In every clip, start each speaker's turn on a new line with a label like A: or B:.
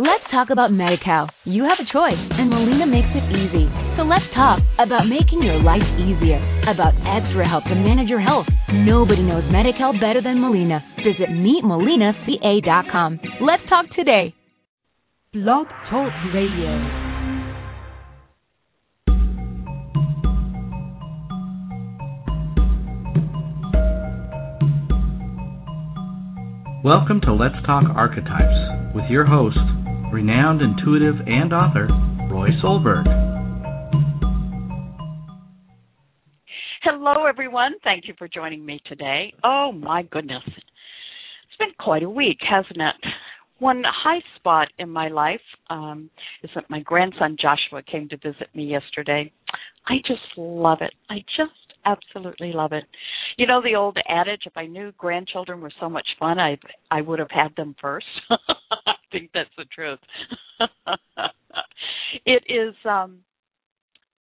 A: Let's talk about MediCal. You have a choice, and Molina makes it easy. So let's talk about making your life easier, about extra help to manage your health. Nobody knows MediCal better than Molina. Visit meetmolinaca.com. Let's talk today.
B: Blog Talk Radio.
C: Welcome to Let's Talk Archetypes with your host, renowned intuitive and author, Roy Solberg.
D: Hello, everyone. Thank you for joining me today. Oh, my goodness. It's been quite a week, hasn't it? One high spot in my life um, is that my grandson Joshua came to visit me yesterday. I just love it. I just absolutely love it. You know the old adage: if I knew grandchildren were so much fun, I I would have had them first. Think that's the truth. it is. um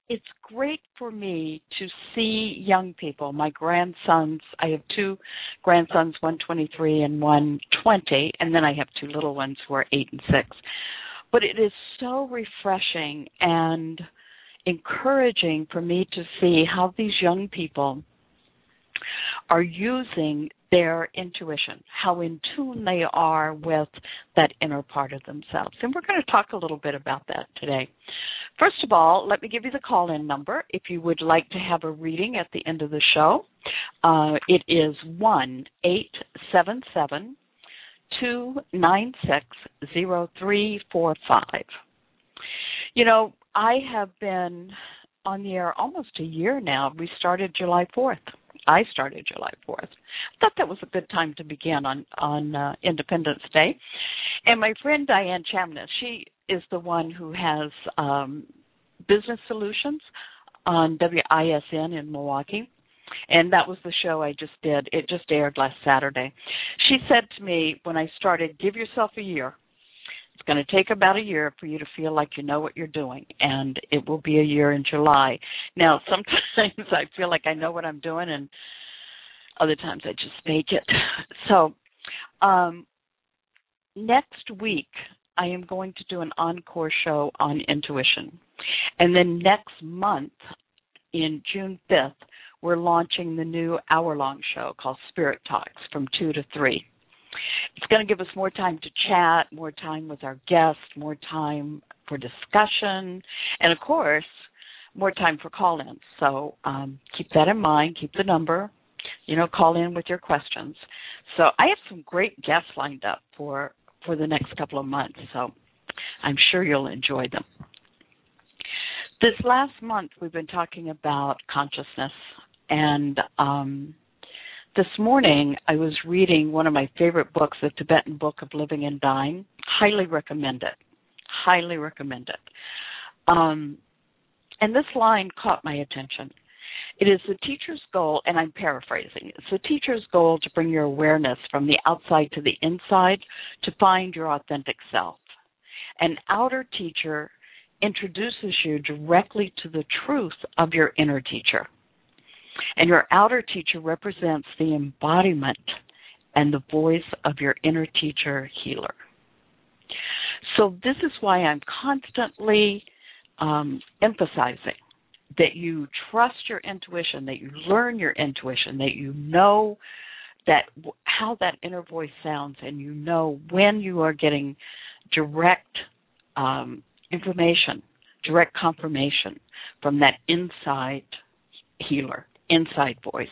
D: it's great for me to see young people. My grandsons, I have two grandsons, one 23 and one 20, and then I have two little ones who are 8 and 6. But it is so refreshing and encouraging for me to see how these young people are using their intuition, how in tune they are with that inner part of themselves. And we're going to talk a little bit about that today. First of all, let me give you the call in number if you would like to have a reading at the end of the show. Uh, it is 1 877 296 0345. You know, I have been on the air almost a year now. We started July 4th. I started July 4th. I thought that was a good time to begin on on uh, Independence Day. And my friend Diane Chamness, she is the one who has um, business solutions on WISN in Milwaukee. And that was the show I just did. It just aired last Saturday. She said to me when I started, give yourself a year it's going to take about a year for you to feel like you know what you're doing, and it will be a year in July. Now, sometimes I feel like I know what I'm doing, and other times I just fake it. So, um, next week I am going to do an encore show on intuition, and then next month, in June 5th, we're launching the new hour-long show called Spirit Talks from two to three it's going to give us more time to chat, more time with our guests, more time for discussion, and of course, more time for call ins. So um, keep that in mind. Keep the number. You know, call in with your questions. So I have some great guests lined up for for the next couple of months. So I'm sure you'll enjoy them. This last month, we've been talking about consciousness and um, this morning I was reading one of my favorite books, The Tibetan Book of Living and Dying. Highly recommend it. Highly recommend it. Um, and this line caught my attention. It is the teacher's goal, and I'm paraphrasing, it's the teacher's goal to bring your awareness from the outside to the inside to find your authentic self. An outer teacher introduces you directly to the truth of your inner teacher. And your outer teacher represents the embodiment and the voice of your inner teacher healer. So, this is why I'm constantly um, emphasizing that you trust your intuition, that you learn your intuition, that you know that how that inner voice sounds, and you know when you are getting direct um, information, direct confirmation from that inside healer inside voice.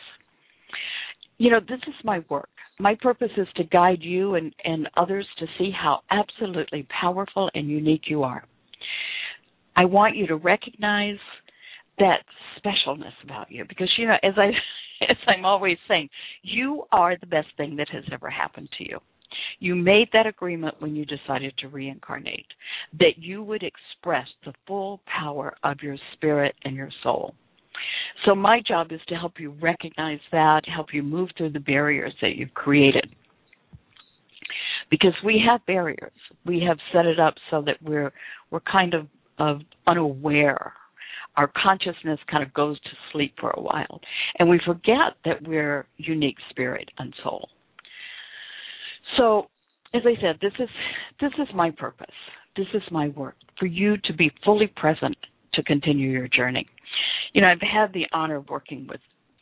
D: You know, this is my work. My purpose is to guide you and, and others to see how absolutely powerful and unique you are. I want you to recognize that specialness about you because you know as I as I'm always saying, you are the best thing that has ever happened to you. You made that agreement when you decided to reincarnate, that you would express the full power of your spirit and your soul. So my job is to help you recognize that, help you move through the barriers that you've created. Because we have barriers. We have set it up so that we're we're kind of, of unaware. Our consciousness kind of goes to sleep for a while. And we forget that we're unique spirit and soul. So as I said, this is this is my purpose. This is my work for you to be fully present to continue your journey. You know, I've had the honor of working with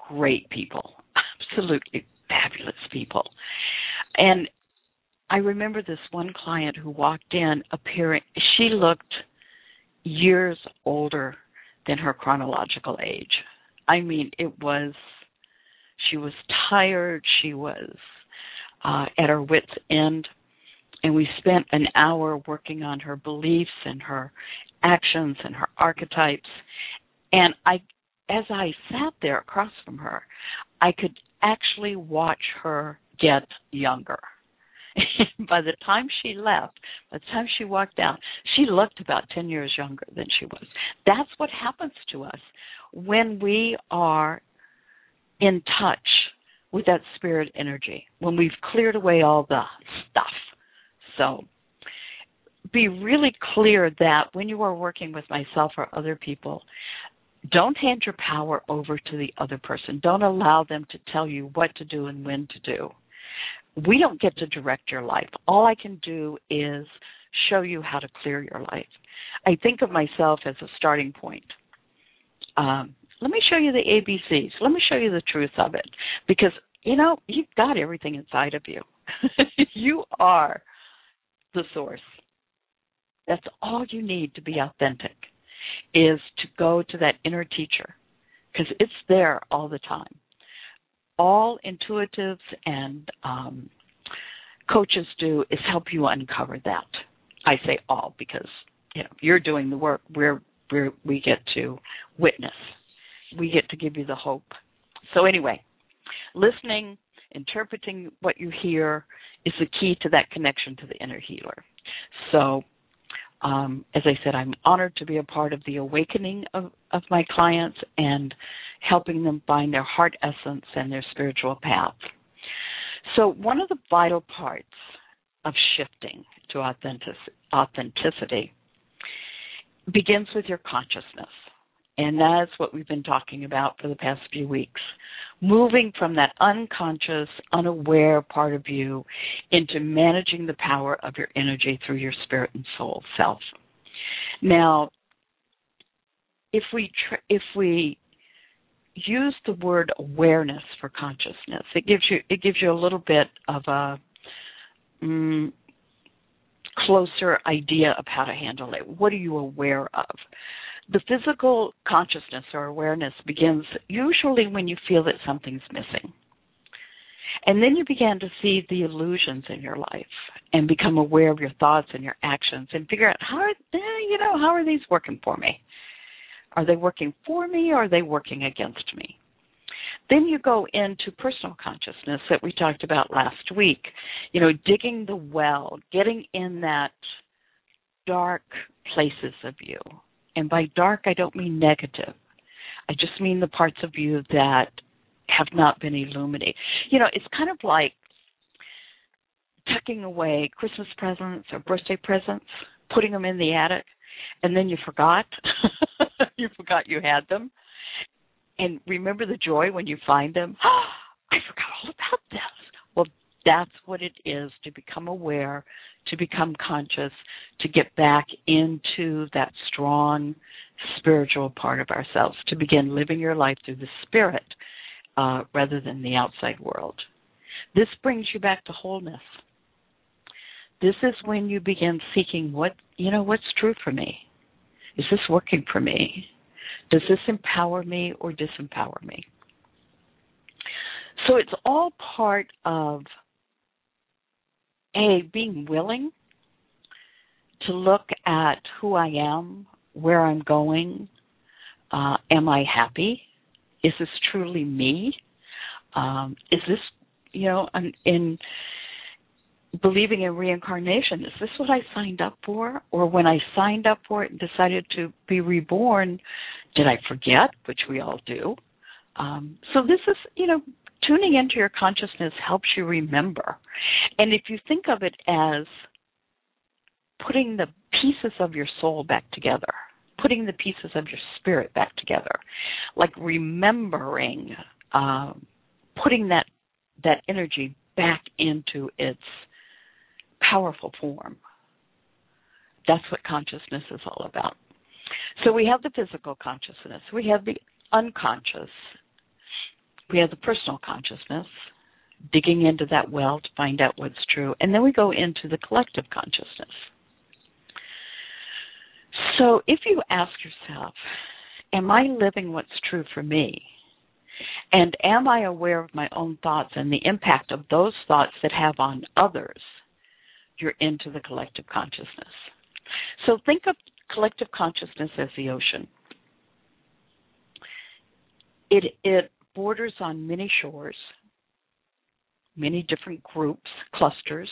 D: great people, absolutely fabulous people. And I remember this one client who walked in appearing she looked years older than her chronological age. I mean, it was she was tired, she was uh, at her wits' end, and we spent an hour working on her beliefs and her actions and her archetypes. And I, as I sat there across from her, I could actually watch her get younger. by the time she left, by the time she walked out, she looked about 10 years younger than she was. That's what happens to us when we are in touch with that spirit energy, when we've cleared away all the stuff. So, be really clear that when you are working with myself or other people, don't hand your power over to the other person. Don't allow them to tell you what to do and when to do. We don't get to direct your life. All I can do is show you how to clear your life. I think of myself as a starting point. Um, let me show you the ABCs. Let me show you the truth of it. Because, you know, you've got everything inside of you. you are the source. That's all you need to be authentic is to go to that inner teacher because it's there all the time. All intuitives and um, coaches do is help you uncover that. I say all because you know you're doing the work. We're, we're we get to witness. We get to give you the hope. So anyway, listening, interpreting what you hear is the key to that connection to the inner healer. So um, as I said, I'm honored to be a part of the awakening of, of my clients and helping them find their heart essence and their spiritual path. So, one of the vital parts of shifting to authentic, authenticity begins with your consciousness. And that's what we've been talking about for the past few weeks moving from that unconscious, unaware part of you into managing the power of your energy through your spirit and soul self. Now, if we tr- if we use the word awareness for consciousness, it gives you it gives you a little bit of a mm, closer idea of how to handle it. What are you aware of? The physical consciousness or awareness begins usually when you feel that something's missing. And then you begin to see the illusions in your life and become aware of your thoughts and your actions and figure out how are eh, you know how are these working for me? Are they working for me or are they working against me? Then you go into personal consciousness that we talked about last week. You know, digging the well, getting in that dark places of you and by dark, I don't mean negative. I just mean the parts of you that have not been illuminated. You know, it's kind of like tucking away Christmas presents or birthday presents, putting them in the attic, and then you forgot. you forgot you had them. And remember the joy when you find them? I forgot all that's what it is to become aware, to become conscious, to get back into that strong spiritual part of ourselves, to begin living your life through the spirit uh, rather than the outside world. This brings you back to wholeness. This is when you begin seeking what, you know, what's true for me? Is this working for me? Does this empower me or disempower me? So it's all part of a being willing to look at who I am, where I'm going. Uh, am I happy? Is this truly me? Um, is this, you know, in believing in reincarnation, is this what I signed up for? Or when I signed up for it and decided to be reborn, did I forget, which we all do? Um, so this is, you know, tuning into your consciousness helps you remember. And if you think of it as putting the pieces of your soul back together, putting the pieces of your spirit back together, like remembering, um, putting that that energy back into its powerful form. That's what consciousness is all about. So we have the physical consciousness, we have the unconscious, we have the personal consciousness, digging into that well to find out what's true, and then we go into the collective consciousness. So if you ask yourself, am I living what's true for me? And am I aware of my own thoughts and the impact of those thoughts that have on others? You're into the collective consciousness. So think of collective consciousness as the ocean. It it borders on many shores, many different groups, clusters,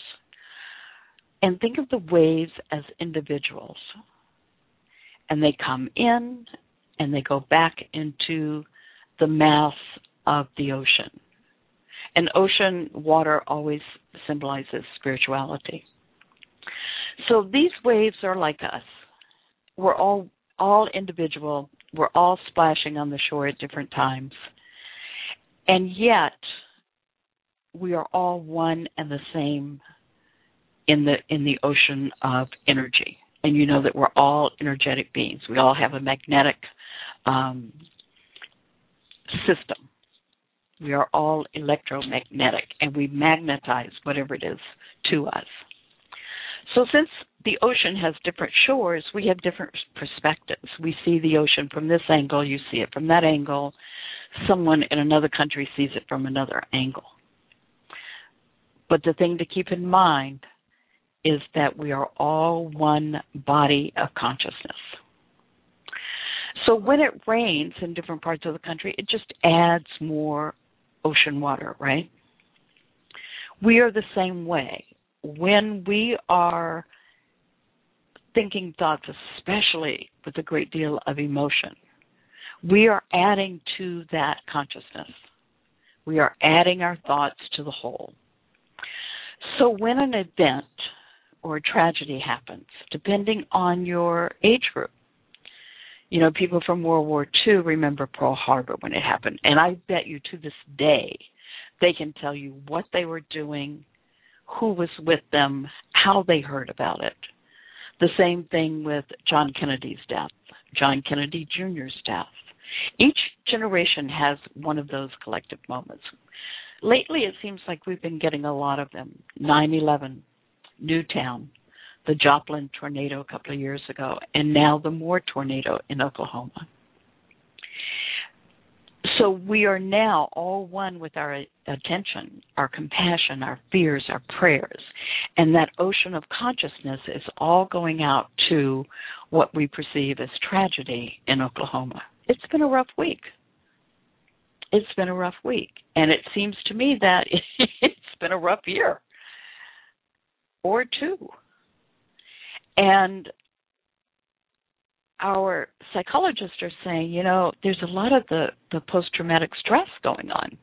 D: and think of the waves as individuals. And they come in and they go back into the mass of the ocean. And ocean water always symbolizes spirituality. So these waves are like us. We're all all individual. We're all splashing on the shore at different times. And yet we are all one and the same in the in the ocean of energy. And you know that we're all energetic beings. We all have a magnetic um, system. We are all electromagnetic and we magnetize whatever it is to us. So, since the ocean has different shores, we have different perspectives. We see the ocean from this angle, you see it from that angle, someone in another country sees it from another angle. But the thing to keep in mind is that we are all one body of consciousness. So when it rains in different parts of the country, it just adds more ocean water, right? We are the same way. When we are thinking thoughts, especially with a great deal of emotion, we are adding to that consciousness. We are adding our thoughts to the whole. So when an event or tragedy happens, depending on your age group, you know, people from World War II remember Pearl Harbor when it happened. And I bet you to this day, they can tell you what they were doing, who was with them, how they heard about it. The same thing with John Kennedy's death, John Kennedy Jr.'s death. Each generation has one of those collective moments. Lately, it seems like we've been getting a lot of them 9 11, Newtown, the Joplin tornado a couple of years ago, and now the Moore tornado in Oklahoma. So we are now all one with our attention, our compassion, our fears, our prayers. And that ocean of consciousness is all going out to what we perceive as tragedy in Oklahoma. It's been a rough week. It's been a rough week. And it seems to me that it's been a rough year or two. And our psychologists are saying, you know, there's a lot of the, the post traumatic stress going on.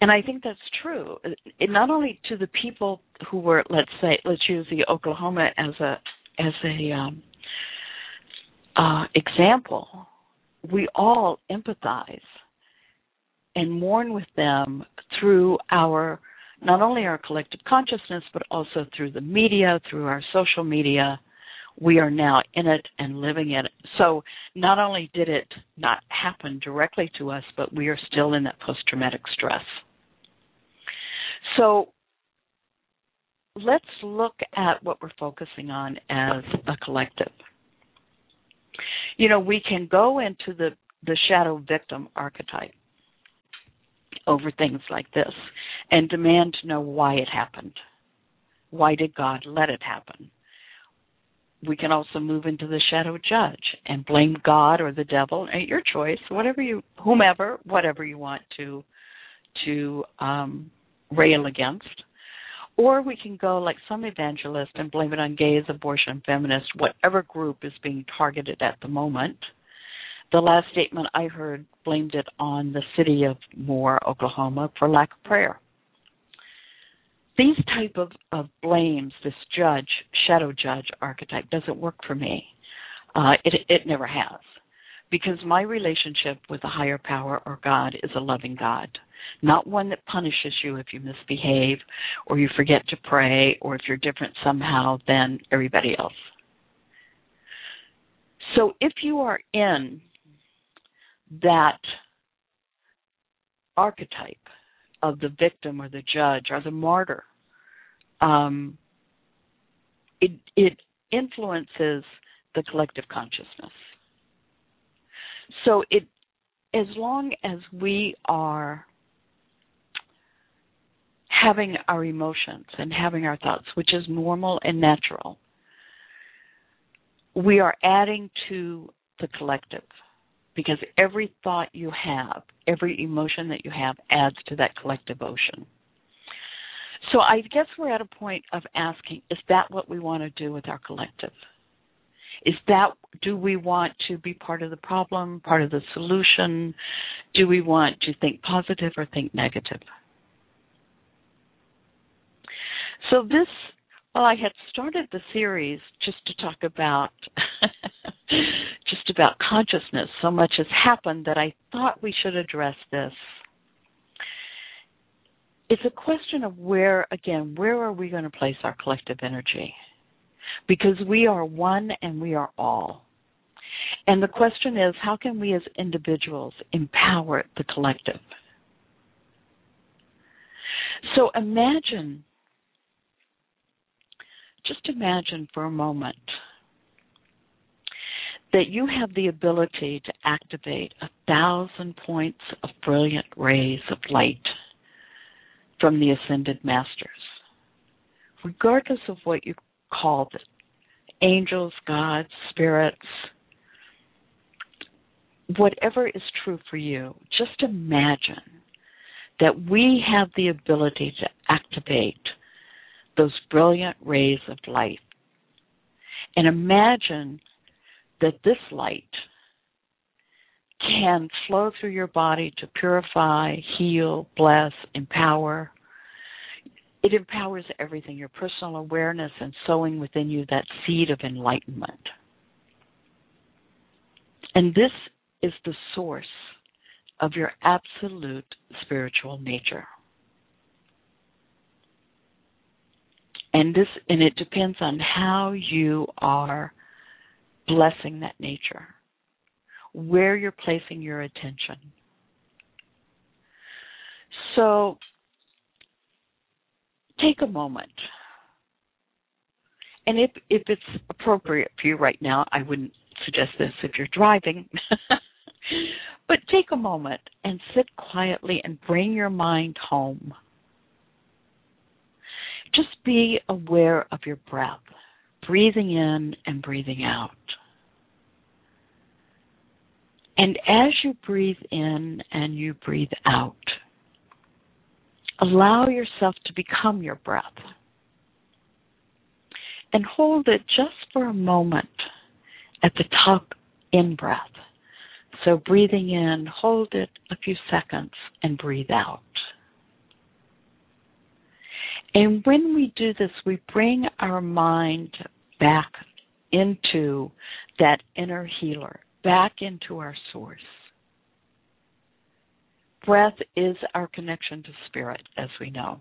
D: And I think that's true. It, not only to the people who were, let's say, let's use the Oklahoma as a as a um, uh, example. We all empathize and mourn with them through our not only our collective consciousness, but also through the media, through our social media. We are now in it and living it. So not only did it not happen directly to us, but we are still in that post traumatic stress. So let's look at what we're focusing on as a collective. You know, we can go into the, the shadow victim archetype over things like this and demand to know why it happened. Why did God let it happen? We can also move into the shadow judge and blame God or the devil at your choice, whatever you, whomever, whatever you want to to um, rail against. Or we can go like some evangelists and blame it on gays, abortion, feminists, whatever group is being targeted at the moment the last statement I heard blamed it on the city of Moore, Oklahoma, for lack of prayer. These type of, of blames, this judge, shadow judge archetype, doesn't work for me. Uh, it, it never has, because my relationship with a higher power or God is a loving God. Not one that punishes you if you misbehave or you forget to pray or if you're different somehow than everybody else. So if you are in that archetype of the victim or the judge or the martyr, um, it, it influences the collective consciousness. So it, as long as we are having our emotions and having our thoughts, which is normal and natural, we are adding to the collective because every thought you have, every emotion that you have adds to that collective ocean. So I guess we're at a point of asking, is that what we want to do with our collective? Is that, do we want to be part of the problem, part of the solution? Do we want to think positive or think negative? So this, well, I had started the series just to talk about, just about consciousness. So much has happened that I thought we should address this it's a question of where, again, where are we going to place our collective energy? Because we are one and we are all. And the question is, how can we as individuals empower the collective? So imagine, just imagine for a moment that you have the ability to activate a thousand points of brilliant rays of light from the ascended masters. Regardless of what you call it angels, gods, spirits, whatever is true for you, just imagine that we have the ability to activate those brilliant rays of light. And imagine that this light can flow through your body to purify, heal, bless, empower. It empowers everything, your personal awareness and sowing within you that seed of enlightenment. And this is the source of your absolute spiritual nature. And this and it depends on how you are blessing that nature where you're placing your attention. So take a moment. And if if it's appropriate for you right now, I wouldn't suggest this if you're driving. but take a moment and sit quietly and bring your mind home. Just be aware of your breath, breathing in and breathing out. And as you breathe in and you breathe out, allow yourself to become your breath. And hold it just for a moment at the top in breath. So breathing in, hold it a few seconds and breathe out. And when we do this, we bring our mind back into that inner healer, back into our source. Breath is our connection to spirit, as we know.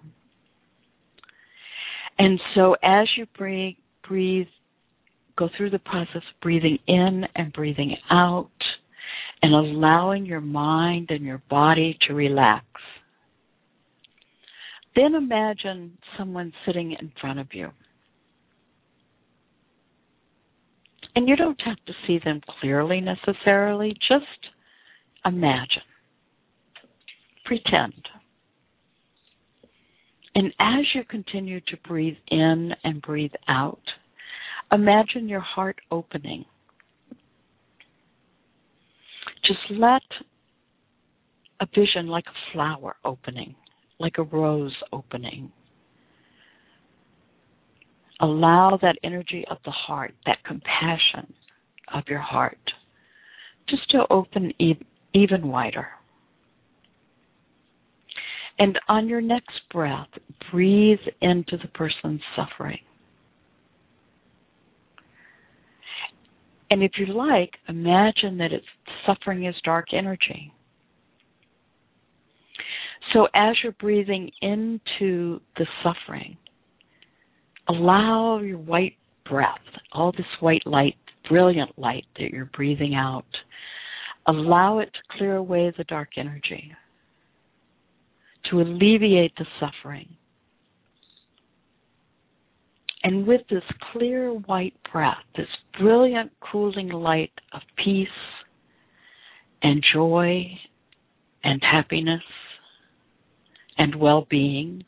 D: And so as you breathe, breathe, go through the process of breathing in and breathing out and allowing your mind and your body to relax. Then imagine someone sitting in front of you. And you don't have to see them clearly necessarily, just imagine. Pretend. And as you continue to breathe in and breathe out, imagine your heart opening. Just let a vision like a flower opening, like a rose opening, allow that energy of the heart, that compassion of your heart, just to open even wider. And on your next breath, breathe into the person's suffering. And if you like, imagine that it's suffering is dark energy. So as you're breathing into the suffering, allow your white breath, all this white light, brilliant light that you're breathing out, allow it to clear away the dark energy, to alleviate the suffering. And with this clear white breath, this brilliant cooling light of peace and joy and happiness and well being,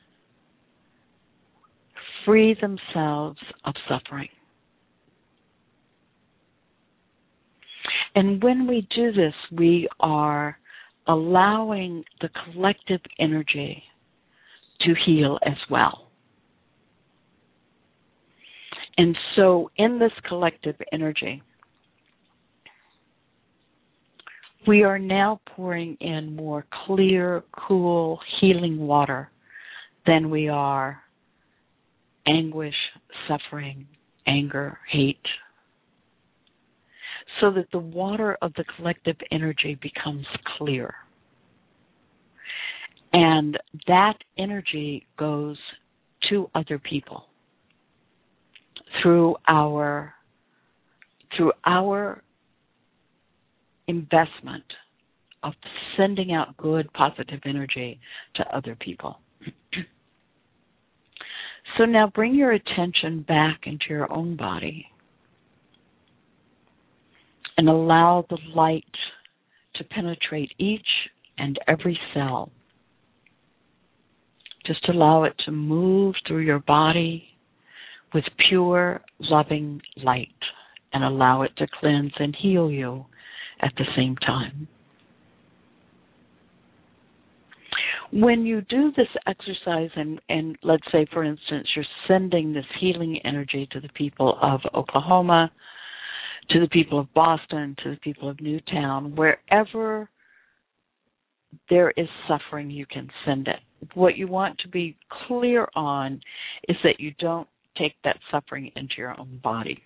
D: free themselves of suffering. And when we do this, we are allowing the collective energy to heal as well. And so, in this collective energy, we are now pouring in more clear, cool, healing water than we are anguish, suffering, anger, hate, so that the water of the collective energy becomes clear. And that energy goes to other people through our through our investment of sending out good positive energy to other people. so now bring your attention back into your own body and allow the light to penetrate each and every cell. Just allow it to move through your body with pure, loving light and allow it to cleanse and heal you at the same time. When you do this exercise, and, and let's say, for instance, you're sending this healing energy to the people of Oklahoma, to the people of Boston, to the people of Newtown, wherever there is suffering, you can send it. What you want to be clear on is that you don't take that suffering into your own body.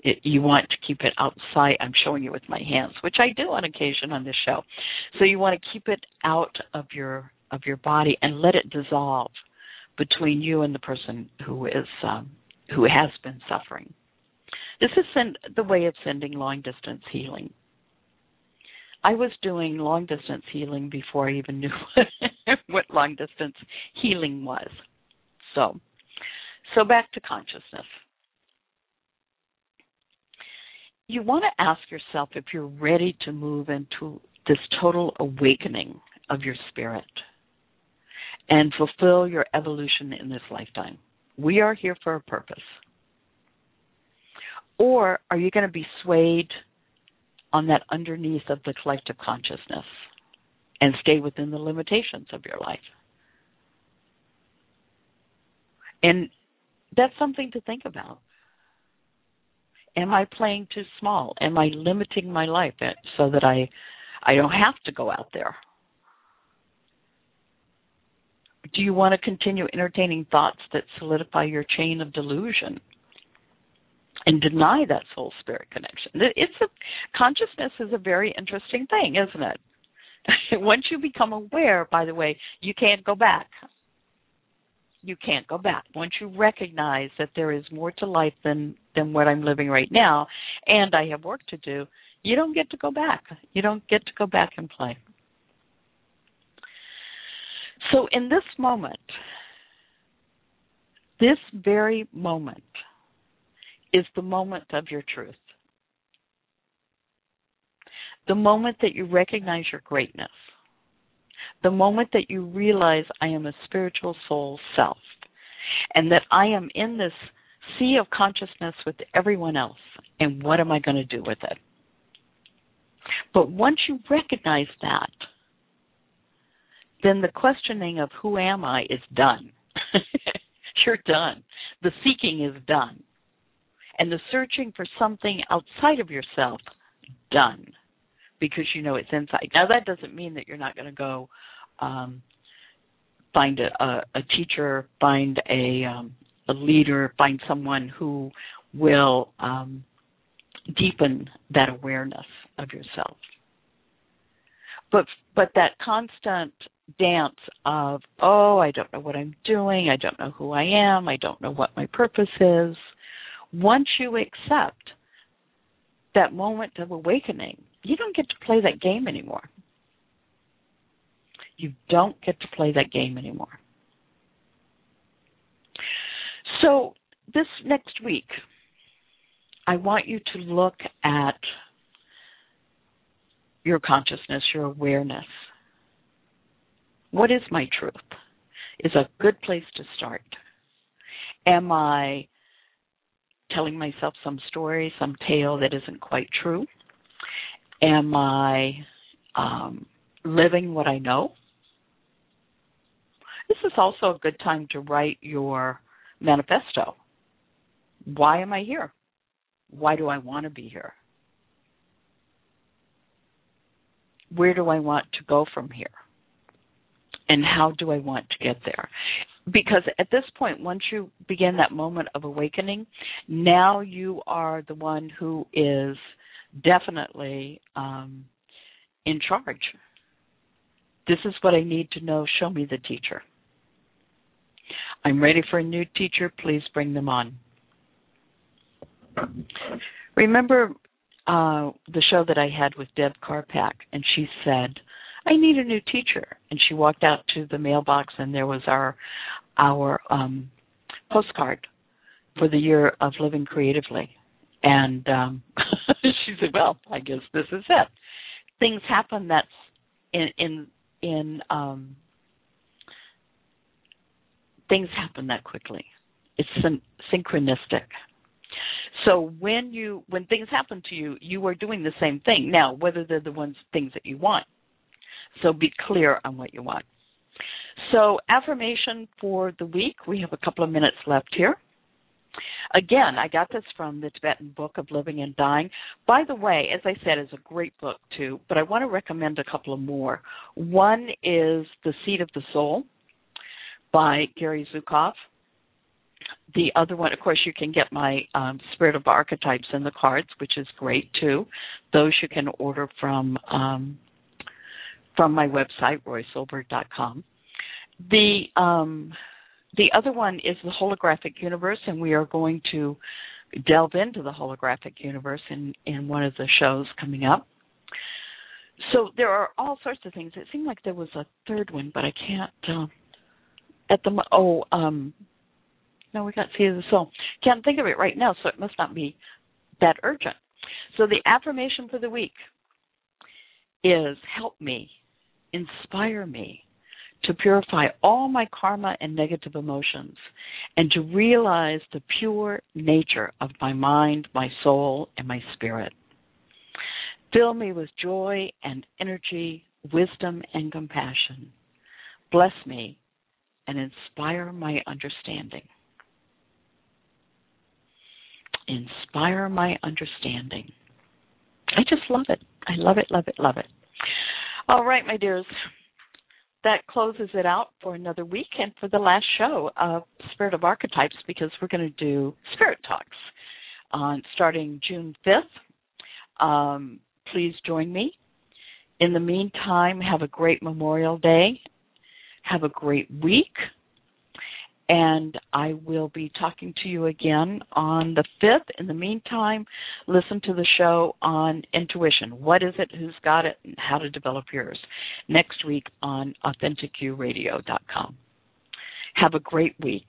D: It, you want to keep it outside. I'm showing you with my hands, which I do on occasion on this show. So you want to keep it out of your of your body and let it dissolve between you and the person who is um, who has been suffering. This is send, the way of sending long distance healing. I was doing long distance healing before I even knew what long distance healing was. So, so back to consciousness. You want to ask yourself if you're ready to move into this total awakening of your spirit and fulfill your evolution in this lifetime. We are here for a purpose. Or are you going to be swayed on that underneath of the collective consciousness and stay within the limitations of your life? And that's something to think about. Am I playing too small? Am I limiting my life so that I I don't have to go out there? Do you want to continue entertaining thoughts that solidify your chain of delusion? and deny that soul spirit connection. It's a consciousness is a very interesting thing, isn't it? Once you become aware, by the way, you can't go back. You can't go back. Once you recognize that there is more to life than than what I'm living right now, and I have work to do, you don't get to go back. You don't get to go back and play. So in this moment, this very moment, is the moment of your truth. The moment that you recognize your greatness. The moment that you realize I am a spiritual soul self and that I am in this sea of consciousness with everyone else and what am I going to do with it? But once you recognize that, then the questioning of who am I is done. You're done. The seeking is done and the searching for something outside of yourself done because you know it's inside. Now that doesn't mean that you're not going to go um, find a, a, a, teacher, find a um, a leader, find someone who will um, deepen that awareness of yourself. but but that constant dance of oh i don't know what i'm doing i don't know who i am i don't know what my purpose is once you accept that moment of awakening you don't get to play that game anymore you don't get to play that game anymore so this next week i want you to look at your consciousness your awareness what is my truth? Is a good place to start. Am I telling myself some story, some tale that isn't quite true? Am I um, living what I know? This is also a good time to write your manifesto. Why am I here? Why do I want to be here? Where do I want to go from here? and how do I want to get there? Because at this point, once you begin that moment of awakening, now you are the one who is definitely um, in charge. This is what I need to know. Show me the teacher. I'm ready for a new teacher. Please bring them on. Remember uh, the show that I had with Deb Karpak, and she said, I need a new teacher. And she walked out to the mailbox and there was our our um postcard for the year of living creatively. And um Well, I guess this is it. Things happen that's in in in um things happen that quickly. It's syn- synchronistic. So when you when things happen to you, you are doing the same thing. Now, whether they're the ones things that you want, so be clear on what you want. So, affirmation for the week. We have a couple of minutes left here. Again, I got this from the Tibetan Book of Living and Dying. By the way, as I said, it's a great book too, but I want to recommend a couple of more. One is The Seat of the Soul by Gary Zukav. The other one, of course, you can get my um, Spirit of Archetypes in the cards, which is great too. Those you can order from um, from my website, roysolberg.com. The um, the other one is the holographic universe, and we are going to delve into the holographic universe in in one of the shows coming up. So there are all sorts of things. It seemed like there was a third one, but I can't. Uh, at the oh um, no, we got see the soul. Can't think of it right now, so it must not be that urgent. So the affirmation for the week is help me inspire me to purify all my karma and negative emotions and to realize the pure nature of my mind, my soul, and my spirit. Fill me with joy and energy, wisdom and compassion. Bless me and inspire my understanding. Inspire my understanding. I just love it. I love it, love it, love it. All right, my dears. That closes it out for another week and for the last show of Spirit of Archetypes because we're going to do Spirit Talks on starting June 5th. Um, please join me. In the meantime, have a great Memorial Day. Have a great week and I will be talking to you again on the 5th. In the meantime, listen to the show on intuition. What is it? Who's got it? And how to develop yours. Next week on AuthenticYouRadio.com. Have a great week.